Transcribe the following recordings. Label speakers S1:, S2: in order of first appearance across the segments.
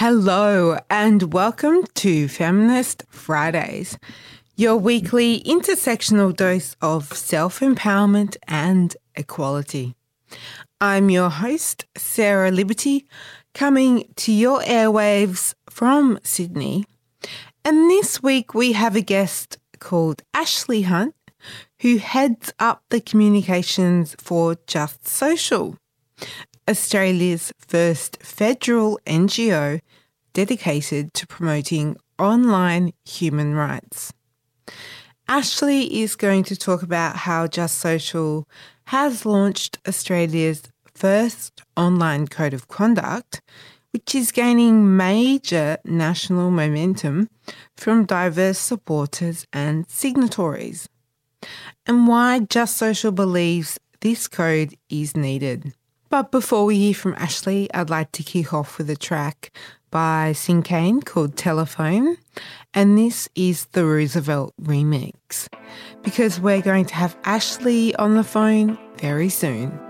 S1: Hello, and welcome to Feminist Fridays, your weekly intersectional dose of self empowerment and equality. I'm your host, Sarah Liberty, coming to your airwaves from Sydney. And this week we have a guest called Ashley Hunt, who heads up the communications for Just Sociale, Australia's first federal NGO dedicated to promoting online human rights. Ashley is going to talk about how Just Sociale has launched Australia's first online code of conduct, which is gaining major national momentum from diverse supporters and signatories, and why Just Sociale believes this code is needed. But before we hear from Ashley, I'd like to kick off with a track by Sinkane called Telephone. And this is the Roosevelt remix because we're going to have Ashley on the phone very soon.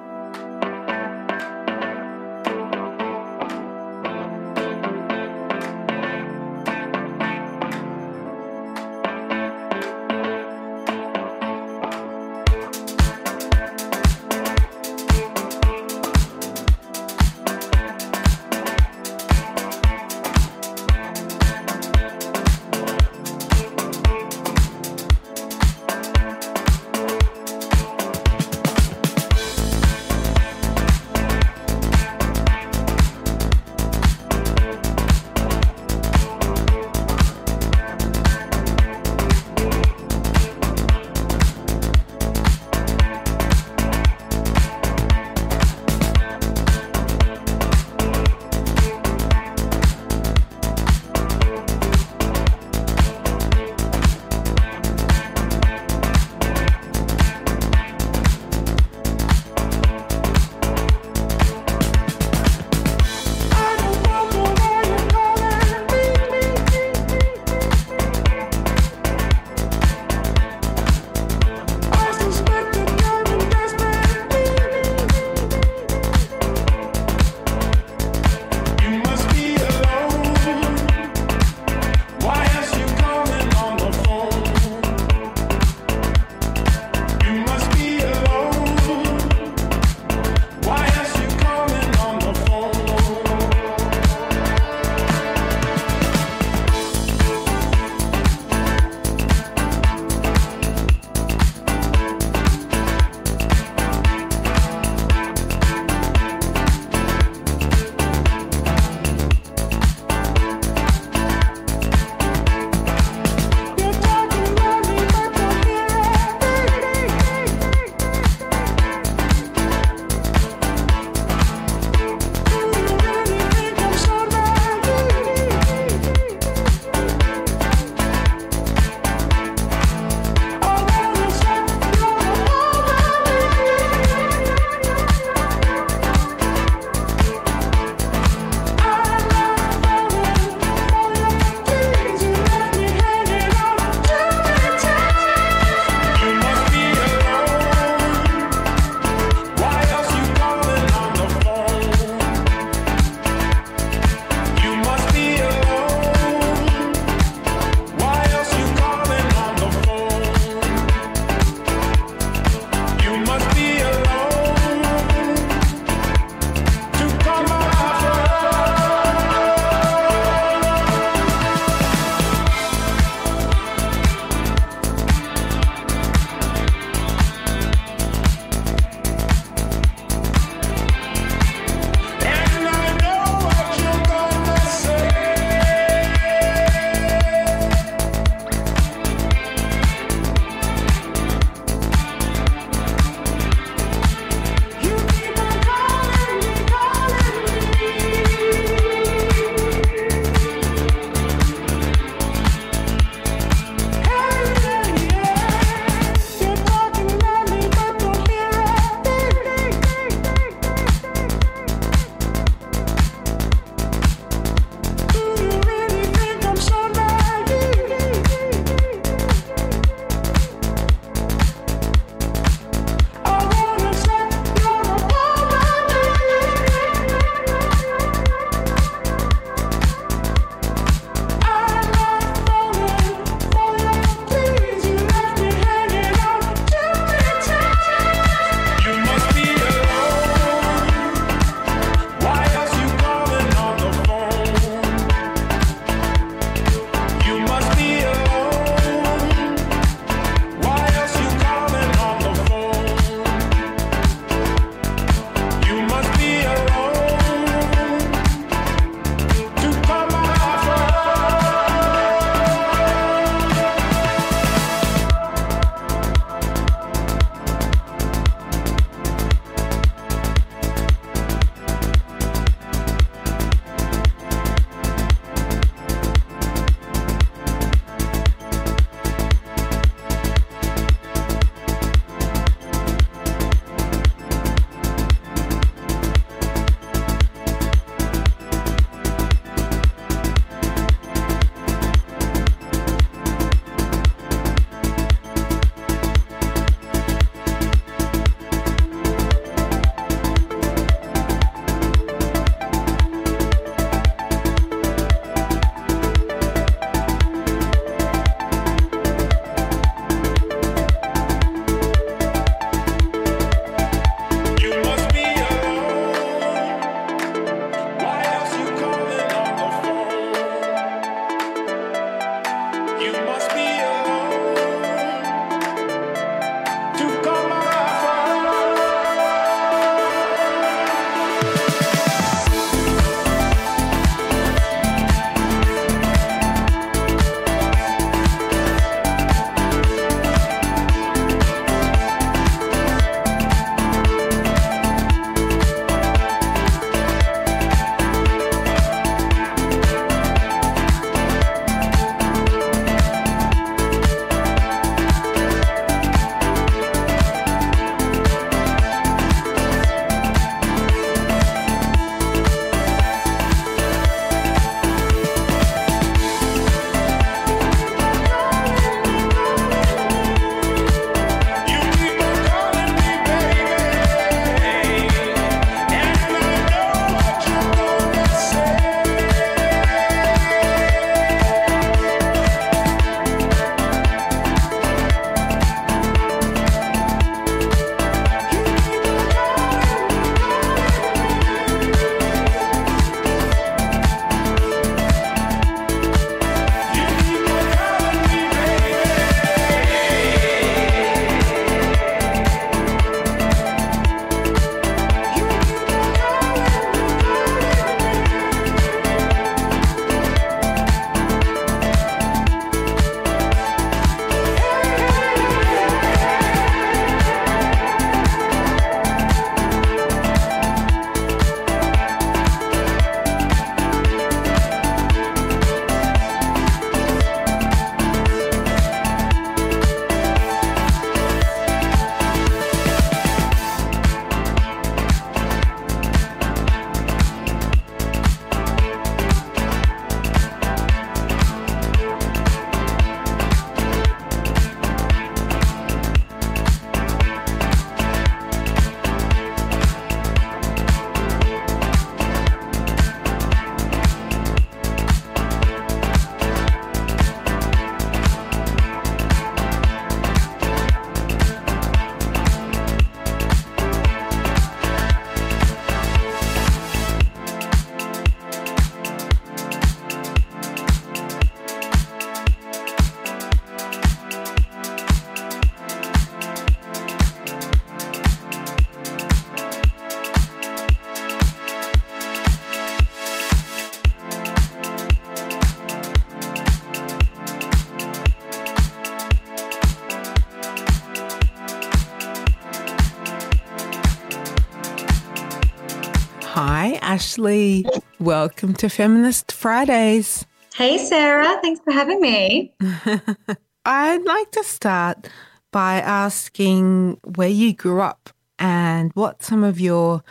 S1: Ashley. Welcome to Feminist Fridays.
S2: Hey, Sarah. Thanks for having me.
S1: I'd like to start by asking where you grew up and what some of your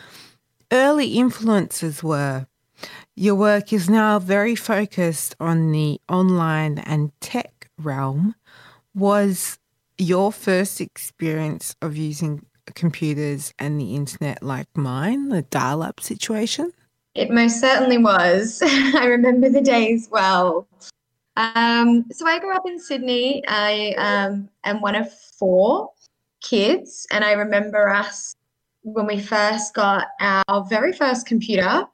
S1: early influences were. Your work is now very focused on the online and tech realm. Was your first experience of using computers and the internet like mine, the dial up situation?
S2: It most certainly was. I remember the days well. Um, so I grew up in Sydney. I um, am one of four kids, and I remember us when we first got our very first computer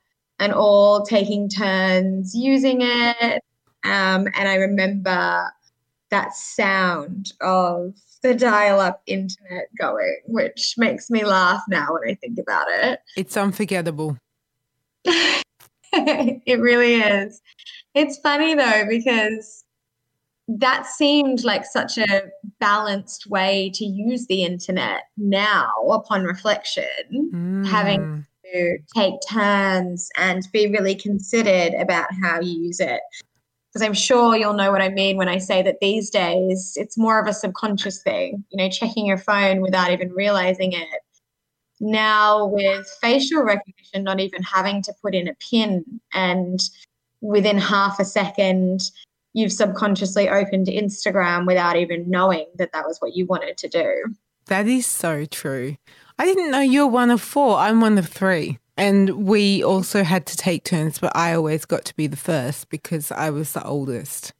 S2: and all taking turns using it. Um, and I remember that sound of the dial up internet going, which makes me laugh now when I think about it.
S1: It's unforgettable.
S2: it really is. It's funny though, because that seemed like such a balanced way to use the internet now upon reflection, mm. having to take turns and be really considered about how you use it because I'm sure you'll know what I mean when I say that these days it's more of a subconscious thing, you know, checking your phone without even realizing it. Now, with facial recognition, not even having to put in a pin, and within half a second, you've subconsciously opened Instagram without even knowing that that was what you wanted to do.
S1: That is so true. I didn't know you're one of four. I'm one of three. And we also had to take turns, but I always got to be the first because I was the oldest.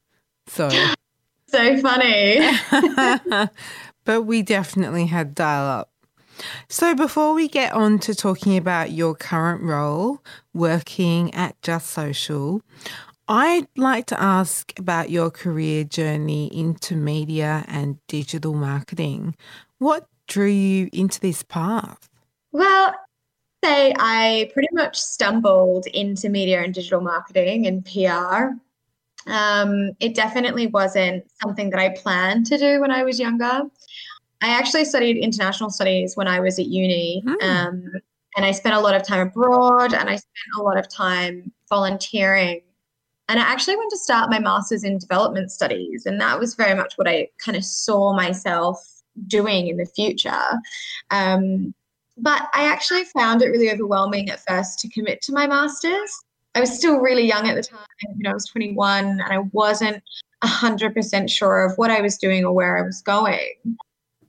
S1: So
S2: so funny.
S1: but we definitely had dial up. So before we get on to talking about your current role working at Just Sociale, I'd like to ask about your career journey into media and digital marketing. What drew you into this path?
S2: Well, say I pretty much stumbled into media and digital marketing and PR. Um, it definitely wasn't something that I planned to do when I was younger. I actually studied international studies when I was at uni. Mm. Um, and I spent a lot of time abroad and I spent a lot of time volunteering. And I actually went to start my master's in development studies. And that was very much what I kind of saw myself doing in the future. Um, but I actually found it really overwhelming at first to commit to my master's. I was still really young at the time. You know, I was 21 and I wasn't 100% sure of what I was doing or where I was going.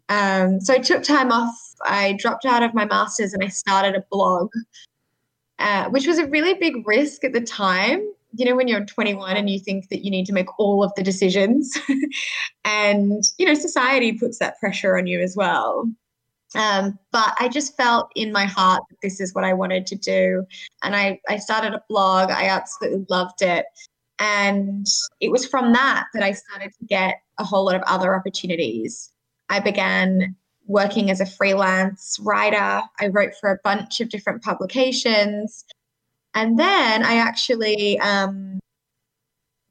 S2: Um, so I took time off. I dropped out of my master's and I started a blog, uh, which was a really big risk at the time. You know, when you're 21 and you think that you need to make all of the decisions, and, you know, society puts that pressure on you as well. Um, but I just felt in my heart that this is what I wanted to do. And I, I started a blog. I absolutely loved it. And it was from that that I started to get a whole lot of other opportunities. I began working as a freelance writer. I wrote for a bunch of different publications. And then I actually um,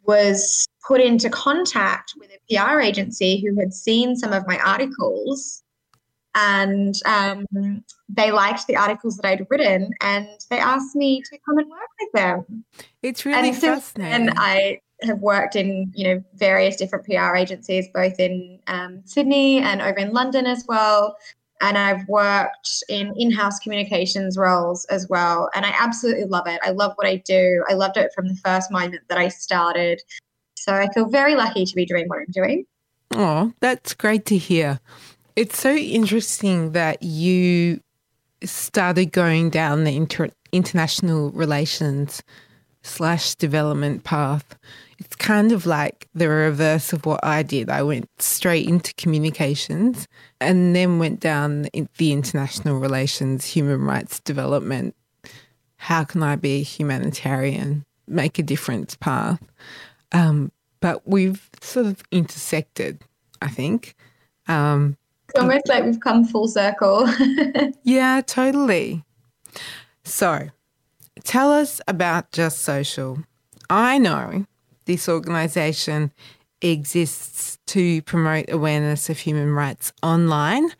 S2: was put into contact with a PR agency who had seen some of my articles and um, they liked the articles that I'd written, and they asked me to come and work with them.
S1: It's really and fascinating.
S2: And I have worked in you know various different PR agencies, both in um, Sydney and over in London as well. And I've worked in in-house communications roles as well, and I absolutely love it. I love what I do. I loved it from the first moment that I started. So I feel very lucky to be doing what I'm doing.
S1: Oh, that's great to hear. It's so interesting that you started going down the inter- international relations slash development path. It's kind of like the reverse of what I did. I went straight into communications and then went down the international relations, human rights development. How can I be a humanitarian, make a difference path? Um, but we've sort of intersected, I think. Um,
S2: almost like we've come full circle.
S1: yeah, totally. So, tell us about Just Sociale. I know this organization exists to promote awareness of human rights online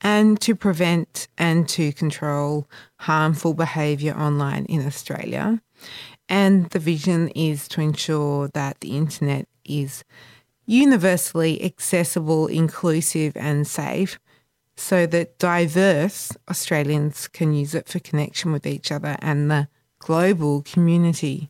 S1: and to prevent and to control harmful behaviour online in Australia. And the vision is to ensure that the internet is universally accessible, inclusive, and safe so that diverse Australians can use it for connection with each other and the global community.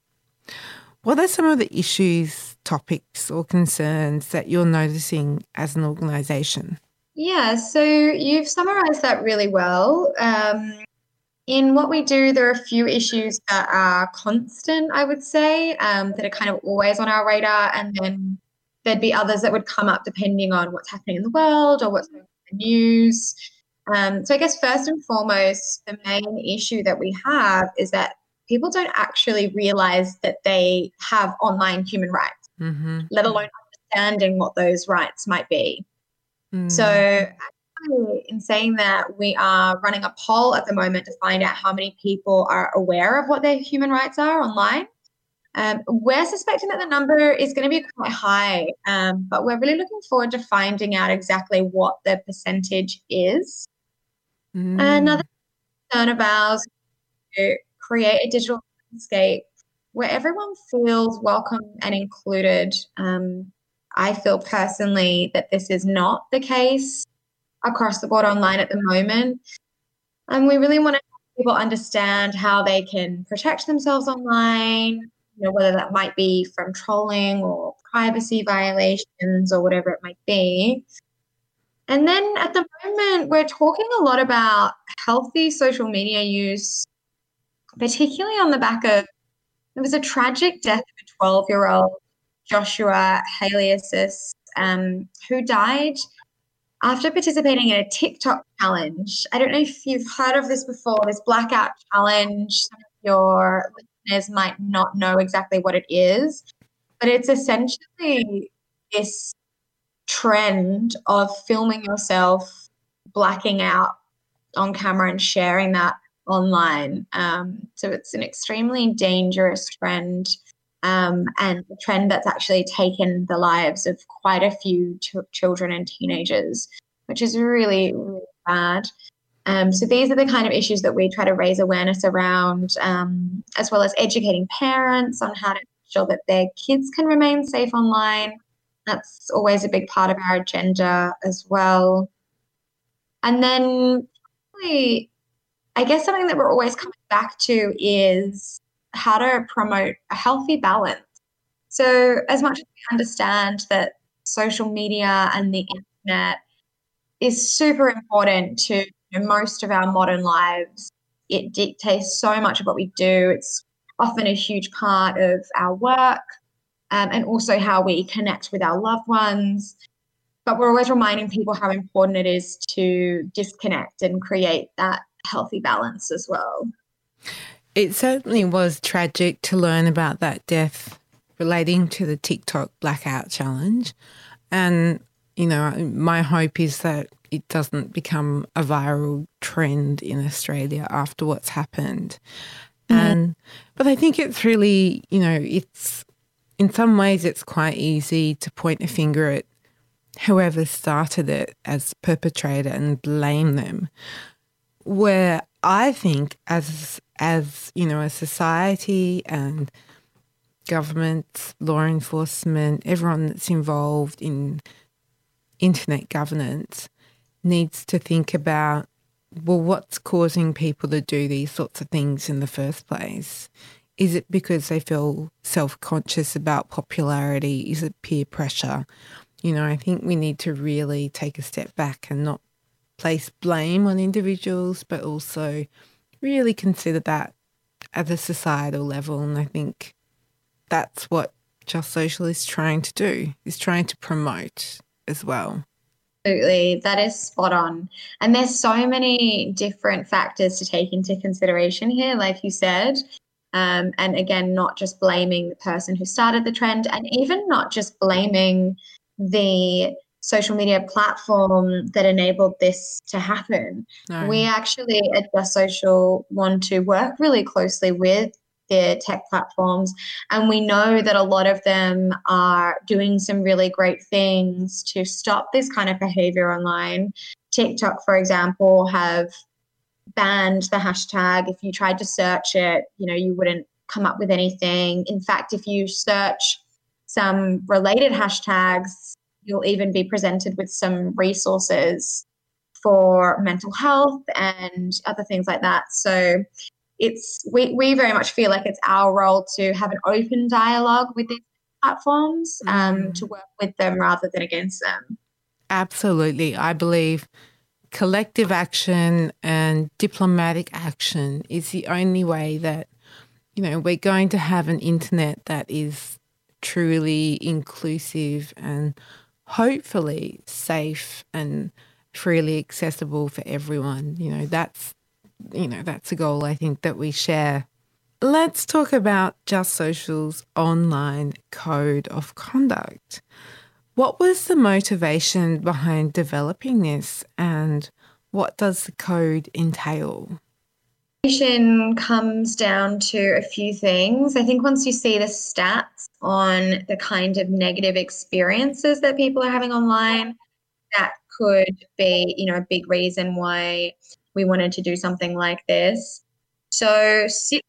S1: What are some of the issues, topics, or concerns that you're noticing as an organisation?
S2: Yeah, so you've summarised that really well. Um, in what we do, there are a few issues that are constant, I would say, um, that are kind of always on our radar, and then there'd be others that would come up depending on what's happening in the world or what's in the news. Um, so I guess first and foremost, the main issue that we have is that people don't actually realize that they have online human rights, mm-hmm. let alone understanding what those rights might be. Mm. So in saying that, we are running a poll at the moment to find out how many people are aware of what their human rights are online. Um, we're suspecting that the number is going to be quite high, um, but we're really looking forward to finding out exactly what the percentage is. Mm. Another concern of ours create a digital landscape where everyone feels welcome and included. Um, I feel personally that this is not the case across the board online at the moment. And we really want to help people understand how they can protect themselves online, you know, whether that might be from trolling or privacy violations or whatever it might be. And then at the moment, we're talking a lot about healthy social media use, particularly on the back of there was a tragic death of a 12 year old Joshua Haileyesus, um, who died after participating in a TikTok challenge. I don't know if you've heard of this before, this blackout challenge. Some of your listeners might not know exactly what it is, but it's essentially this trend of filming yourself blacking out on camera and sharing that online. Um, so it's an extremely dangerous trend. Um, and a trend that's actually taken the lives of quite a few ch- children and teenagers, which is really, really bad. Um, so these are the kind of issues that we try to raise awareness around, um, as well as educating parents on how to ensure that their kids can remain safe online. That's always a big part of our agenda as well. And then, I guess something that we're always coming back to is how to promote a healthy balance. So, as much as we understand that social media and the internet is super important to most of our modern lives. It dictates so much of what we do. It's often a huge part of our work um, and also how we connect with our loved ones. But we're always reminding people how important it is to disconnect and create that healthy balance as well.
S1: It certainly was tragic to learn about that death relating to the TikTok blackout challenge. And, you know, my hope is that it doesn't become a viral trend in Australia after what's happened. Mm-hmm. And but I think it's really, you know, it's in some ways it's quite easy to point a finger at whoever started it as perpetrator and blame them. Where I think as as, you know, a society and governments, law enforcement, everyone that's involved in internet governance, needs to think about well, what's causing people to do these sorts of things in the first place? Is it because they feel self conscious about popularity? Is it peer pressure? You know, I think we need to really take a step back and not place blame on individuals, but also really consider that at a societal level. And I think that's what Just Sociale is trying to do, is trying to promote as well.
S2: Absolutely. That is spot on. And there's so many different factors to take into consideration here, like you said. Um, and again, not just blaming the person who started the trend, and even not just blaming the social media platform that enabled this to happen. No. We actually at Just Sociale want to work really closely with their tech platforms. And we know that a lot of them are doing some really great things to stop this kind of behavior online, TikTok, for example, have banned the hashtag. If you tried to search it, you know, you wouldn't come up with anything. In fact, if you search some related hashtags, you'll even be presented with some resources for mental health and other things like that. So it's we, we very much feel like it's our role to have an open dialogue with these platforms um, mm. to work with them rather than against them.
S1: Absolutely. I believe collective action and diplomatic action is the only way that, you know, we're going to have an internet that is truly inclusive and hopefully safe and freely accessible for everyone. You know, that's you know, that's a goal I think that we share. Let's talk about Just Sociale's online code of conduct. What was the motivation behind developing this and what does the code entail?
S2: Comes down to a few things. I think once you see the stats on the kind of negative experiences that people are having online, that could be, you know, a big reason why we wanted to do something like this. So 67%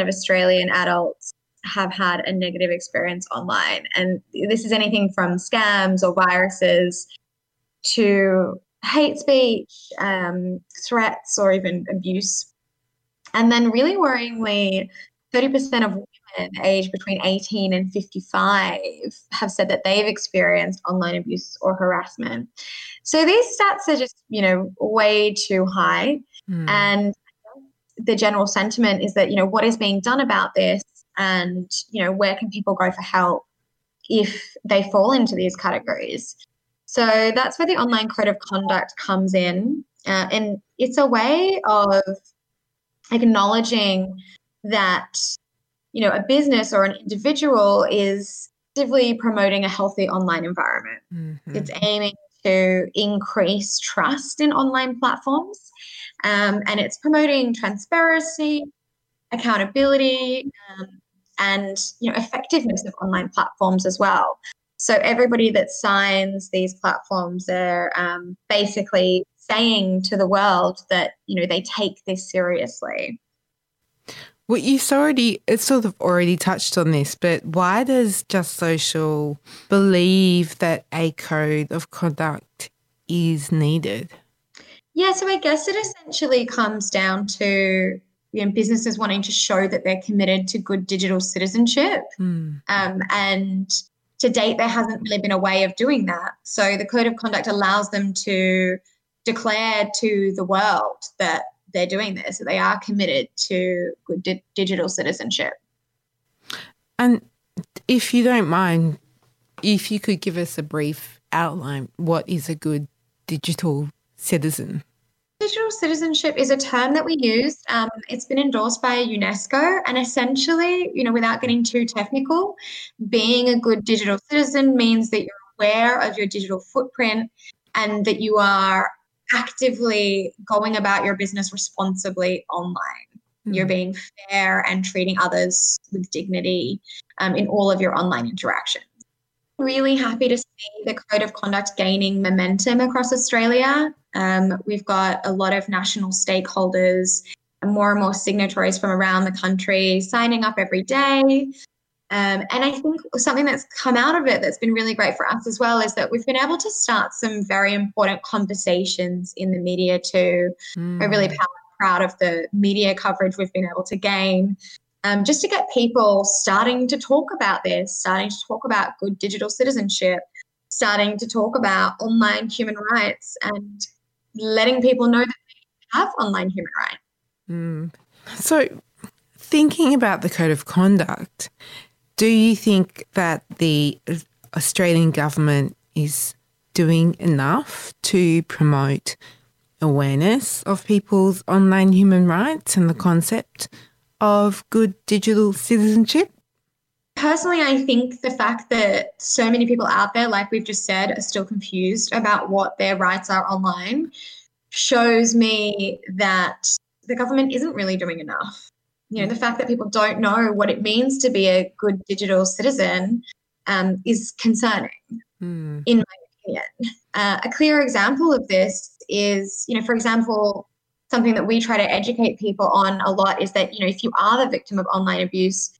S2: of Australian adults have had a negative experience online. And this is anything from scams or viruses to hate speech, um, threats, or even abuse. And then, really worryingly, 30% of women aged between 18 and 55 have said that they've experienced online abuse or harassment. So these stats are just, you know, way too high. Mm. And the general sentiment is that, you know, what is being done about this and, you know, where can people go for help if they fall into these categories? So that's where the online code of conduct comes in. Uh, and it's a way of acknowledging that you know, a business or an individual is actively promoting a healthy online environment. Mm-hmm. It's aiming to increase trust in online platforms, um, and it's promoting transparency, accountability, um, and you know effectiveness of online platforms as well. So everybody that signs these platforms are um, basically saying to the world that you know they take this seriously.
S1: Well, you already it's sort of already touched on this, but why does Just Sociale believe that a code of conduct is needed?
S2: Yeah, so I guess it essentially comes down to you know, businesses wanting to show that they're committed to good digital citizenship. Mm. Um, and to date, there hasn't really been a way of doing that. So the code of conduct allows them to declare to the world that they're doing this. That they are committed to good di- digital citizenship.
S1: And if you don't mind, if you could give us a brief outline, what is a good digital citizen?
S2: Digital citizenship is a term that we use. Um, it's been endorsed by UNESCO, and essentially, you know, without getting too technical, being a good digital citizen means that you're aware of your digital footprint and that you are actively going about your business responsibly online. Mm. You're being fair and treating others with dignity um, in all of your online interactions. Really happy to see the code of conduct gaining momentum across Australia. Um, we've got a lot of national stakeholders and more and more signatories from around the country signing up every day. Um, and I think something that's come out of it that's been really great for us as well is that we've been able to start some very important conversations in the media too. Mm. We're really proud of the media coverage we've been able to gain. Um, just to get people starting to talk about this, starting to talk about good digital citizenship, starting to talk about online human rights, and letting people know that they have online human rights.
S1: Mm. So, thinking about the code of conduct, do you think that the Australian government is doing enough to promote awareness of people's online human rights and the concept of good digital citizenship?
S2: Personally, I think the fact that so many people out there, like we've just said, are still confused about what their rights are online shows me that the government isn't really doing enough you know the fact that people don't know what it means to be a good digital citizen um, is concerning mm. in my opinion. Uh, a clear example of this is, you know, for example, something that we try to educate people on a lot is that, you know, if you are the victim of online abuse,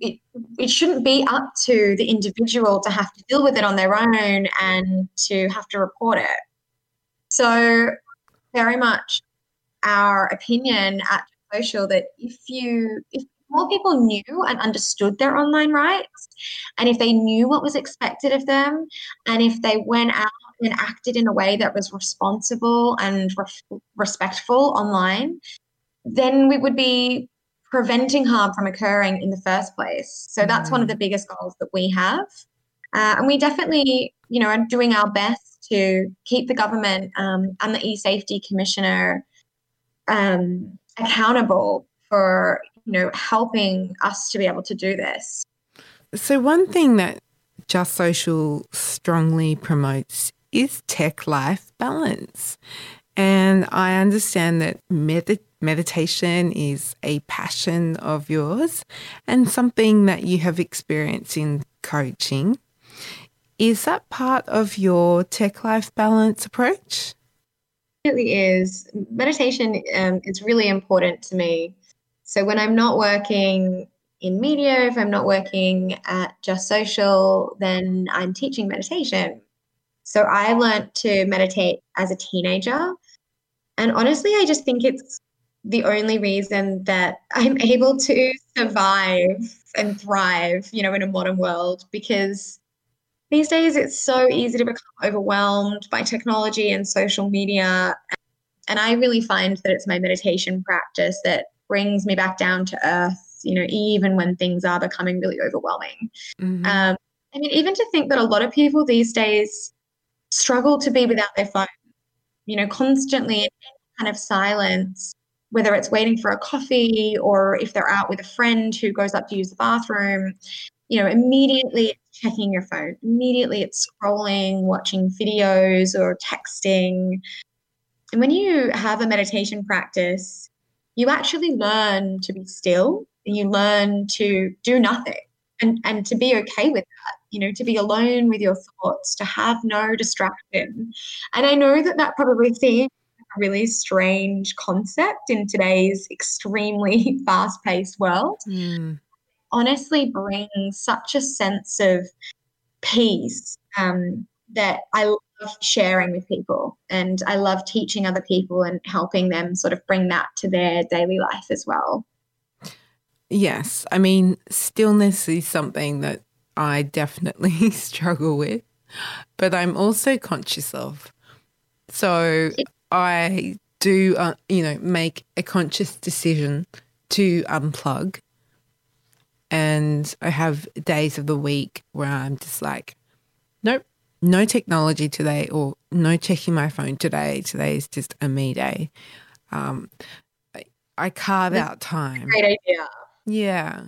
S2: it, it shouldn't be up to the individual to have to deal with it on their own and to have to report it. So, very much our opinion at social that if you if more people knew and understood their online rights and if they knew what was expected of them and if they went out and acted in a way that was responsible and re- respectful online then we would be preventing harm from occurring in the first place. So that's one of the biggest goals that we have. Uh, and we definitely you know are doing our best to keep the government um, and the e-safety commissioner um, accountable for you know helping us to be able to do this.
S1: So one thing that Just Sociale strongly promotes is tech life balance. And I understand that med- meditation is a passion of yours and something that you have experienced in coaching. Is that part of your tech life balance approach?
S2: Really is. Meditation um, is really important to me. So when I'm not working in media, if I'm not working at Just Sociale, then I'm teaching meditation. So I learned to meditate as a teenager. And honestly, I just think it's the only reason that I'm able to survive and thrive, you know, in a modern world because these days it's so easy to become overwhelmed by technology and social media. And I really find that it's my meditation practice that brings me back down to earth, you know, even when things are becoming really overwhelming. Mm-hmm. Um, I mean, even to think that a lot of people these days struggle to be without their phone, you know, constantly in kind of silence, whether it's waiting for a coffee or if they're out with a friend who goes up to use the bathroom, you know, immediately checking your phone. Immediately it's scrolling, watching videos or texting. And when you have a meditation practice, you actually learn to be still and you learn to do nothing and, and to be okay with that, you know, to be alone with your thoughts, to have no distraction. And I know that that probably seems a really strange concept in today's extremely fast paced world. Mm honestly brings such a sense of peace um, that I love sharing with people and I love teaching other people and helping them sort of bring that to their daily life as well.
S1: Yes. I mean, stillness is something that I definitely struggle with, but I'm also conscious of. So I do, uh, you know, make a conscious decision to unplug and I have days of the week where I'm just like, nope, no technology today or no checking my phone today. Today is just a me day. Um, I, I carve That's out time.
S2: Great idea.
S1: Yeah.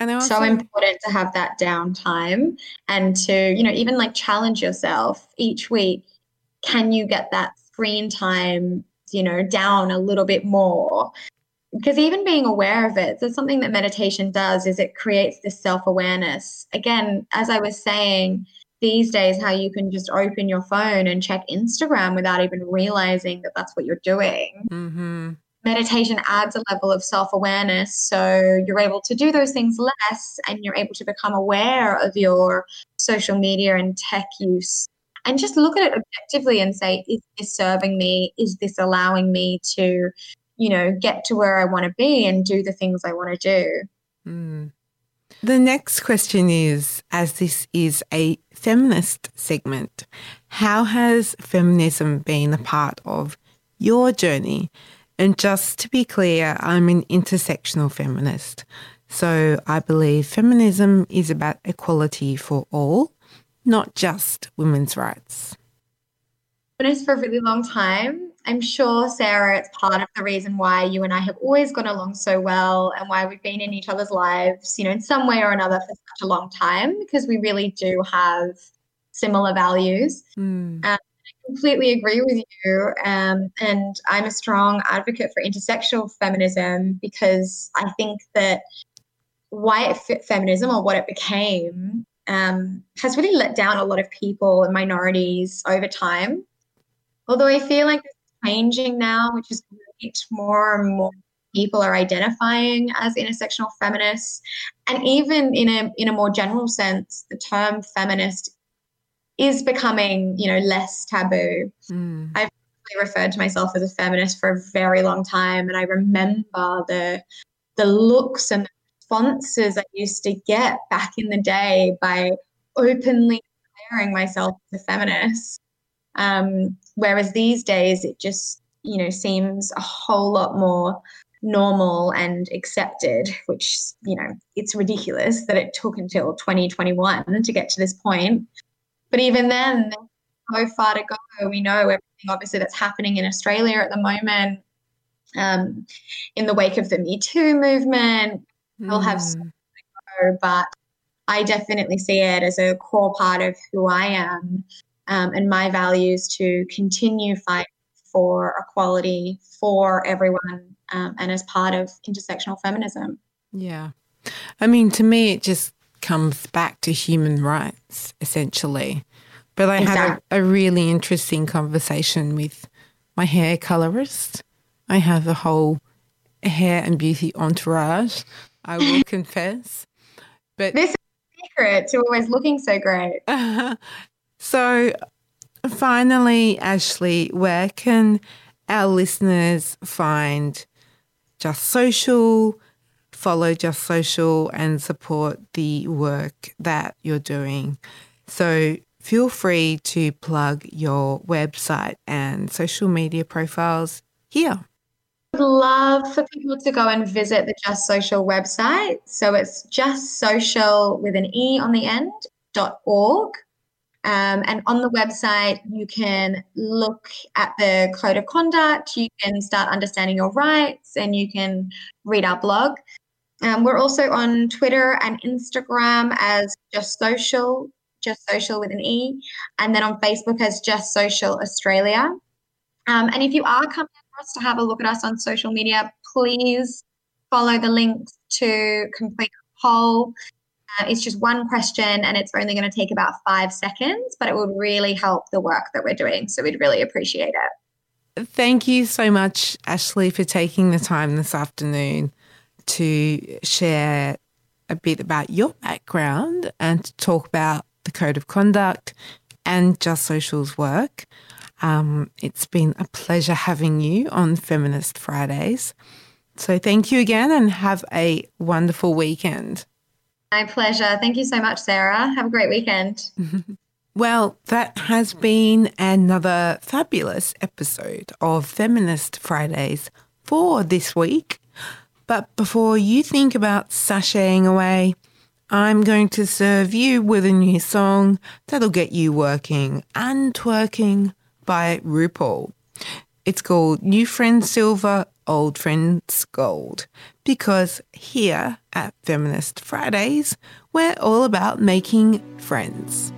S2: And I also, so important to have that downtime and to, you know, even like challenge yourself each week. Can you get that screen time, you know, down a little bit more? Because even being aware of it so something that meditation does is it creates this self-awareness. Again as i was saying these days how you can just open your phone and check instagram without even realizing that that's what you're doing. Mm-hmm. meditation adds a level of self-awareness so you're able to do those things less and you're able to become aware of your social media and tech use. And just look at it objectively and say is this serving me? Is this allowing me to you know, get to where I want to be and do the things I want to do. Mm.
S1: The next question is as this is a feminist segment, how has feminism been a part of your journey? And just to be clear, I'm an intersectional feminist. So I believe feminism is about equality for all, not just women's rights.
S2: For a really long time. I'm sure, Sarah, it's part of the reason why you and I have always gone along so well and why we've been in each other's lives, you know, in some way or another for such a long time, because we really do have similar values. Mm. Um, I completely agree with you. Um, and I'm a strong advocate for intersectional feminism because I think that white feminism or what it became um, has really let down a lot of people and minorities over time. Although I feel like it's changing now, which is great. More and more people are identifying as intersectional feminists, and even in a in a more general sense, the term feminist is becoming, you know, less taboo. Mm. I've referred to myself as a feminist for a very long time, and I remember the the looks and the responses I used to get back in the day by openly declaring myself as a feminist. Um, whereas these days, it just you know seems a whole lot more normal and accepted, which you know it's ridiculous that it took until 2021 to get to this point. But even then, so far to go. We know everything, obviously, that's happening in Australia at the moment. Um, in the wake of the Me Too movement, mm. we'll have so go, but I definitely see it as a core part of who I am um, and my values to continue fighting for equality for everyone um, and as part of intersectional feminism.
S1: Yeah. I mean, to me, it just comes back to human rights, essentially. But I exactly. had a, a, really interesting conversation with my hair colorist. I have a whole hair and beauty entourage, I will confess.
S2: But this is secret to always looking so great.
S1: so finally, Ashley, where can our listeners find Just Sociale, follow Just Sociale, and support the work that you're doing. So feel free to plug your website and social media profiles here.
S2: I'd love for people to go and visit the Just Sociale website. So it's just social with an E on the end dot org. Um, and on the website, you can look at the code of conduct, you can start understanding your rights, and you can read our blog. Um, we're also on Twitter and Instagram as Just Sociale, Just Social with an E, and then on Facebook as Just Sociale Australia. Um, and if you are coming across to have a look at us on social media, please follow the links to complete a poll. Uh, it's just one question and it's only going to take about five seconds, but it will really help the work that we're doing. So we'd really appreciate it.
S1: Thank you so much, Ashley, for taking the time this afternoon to share a bit about your background and to talk about the Code of Conduct and Just Sociale's work. Um, it's been a pleasure having you on Feminist Fridays. So thank you again and have a wonderful weekend.
S2: My pleasure. Thank you so much, Sarah. Have a great weekend.
S1: well, that has been another fabulous episode of Feminist Fridays for this week. But before you think about sashaying away, I'm going to serve you with a new song that'll get you working and twerking by RuPaul. It's called New Friends Silver, Old Friends Gold because here at Feminist Fridays, we're all about making friends.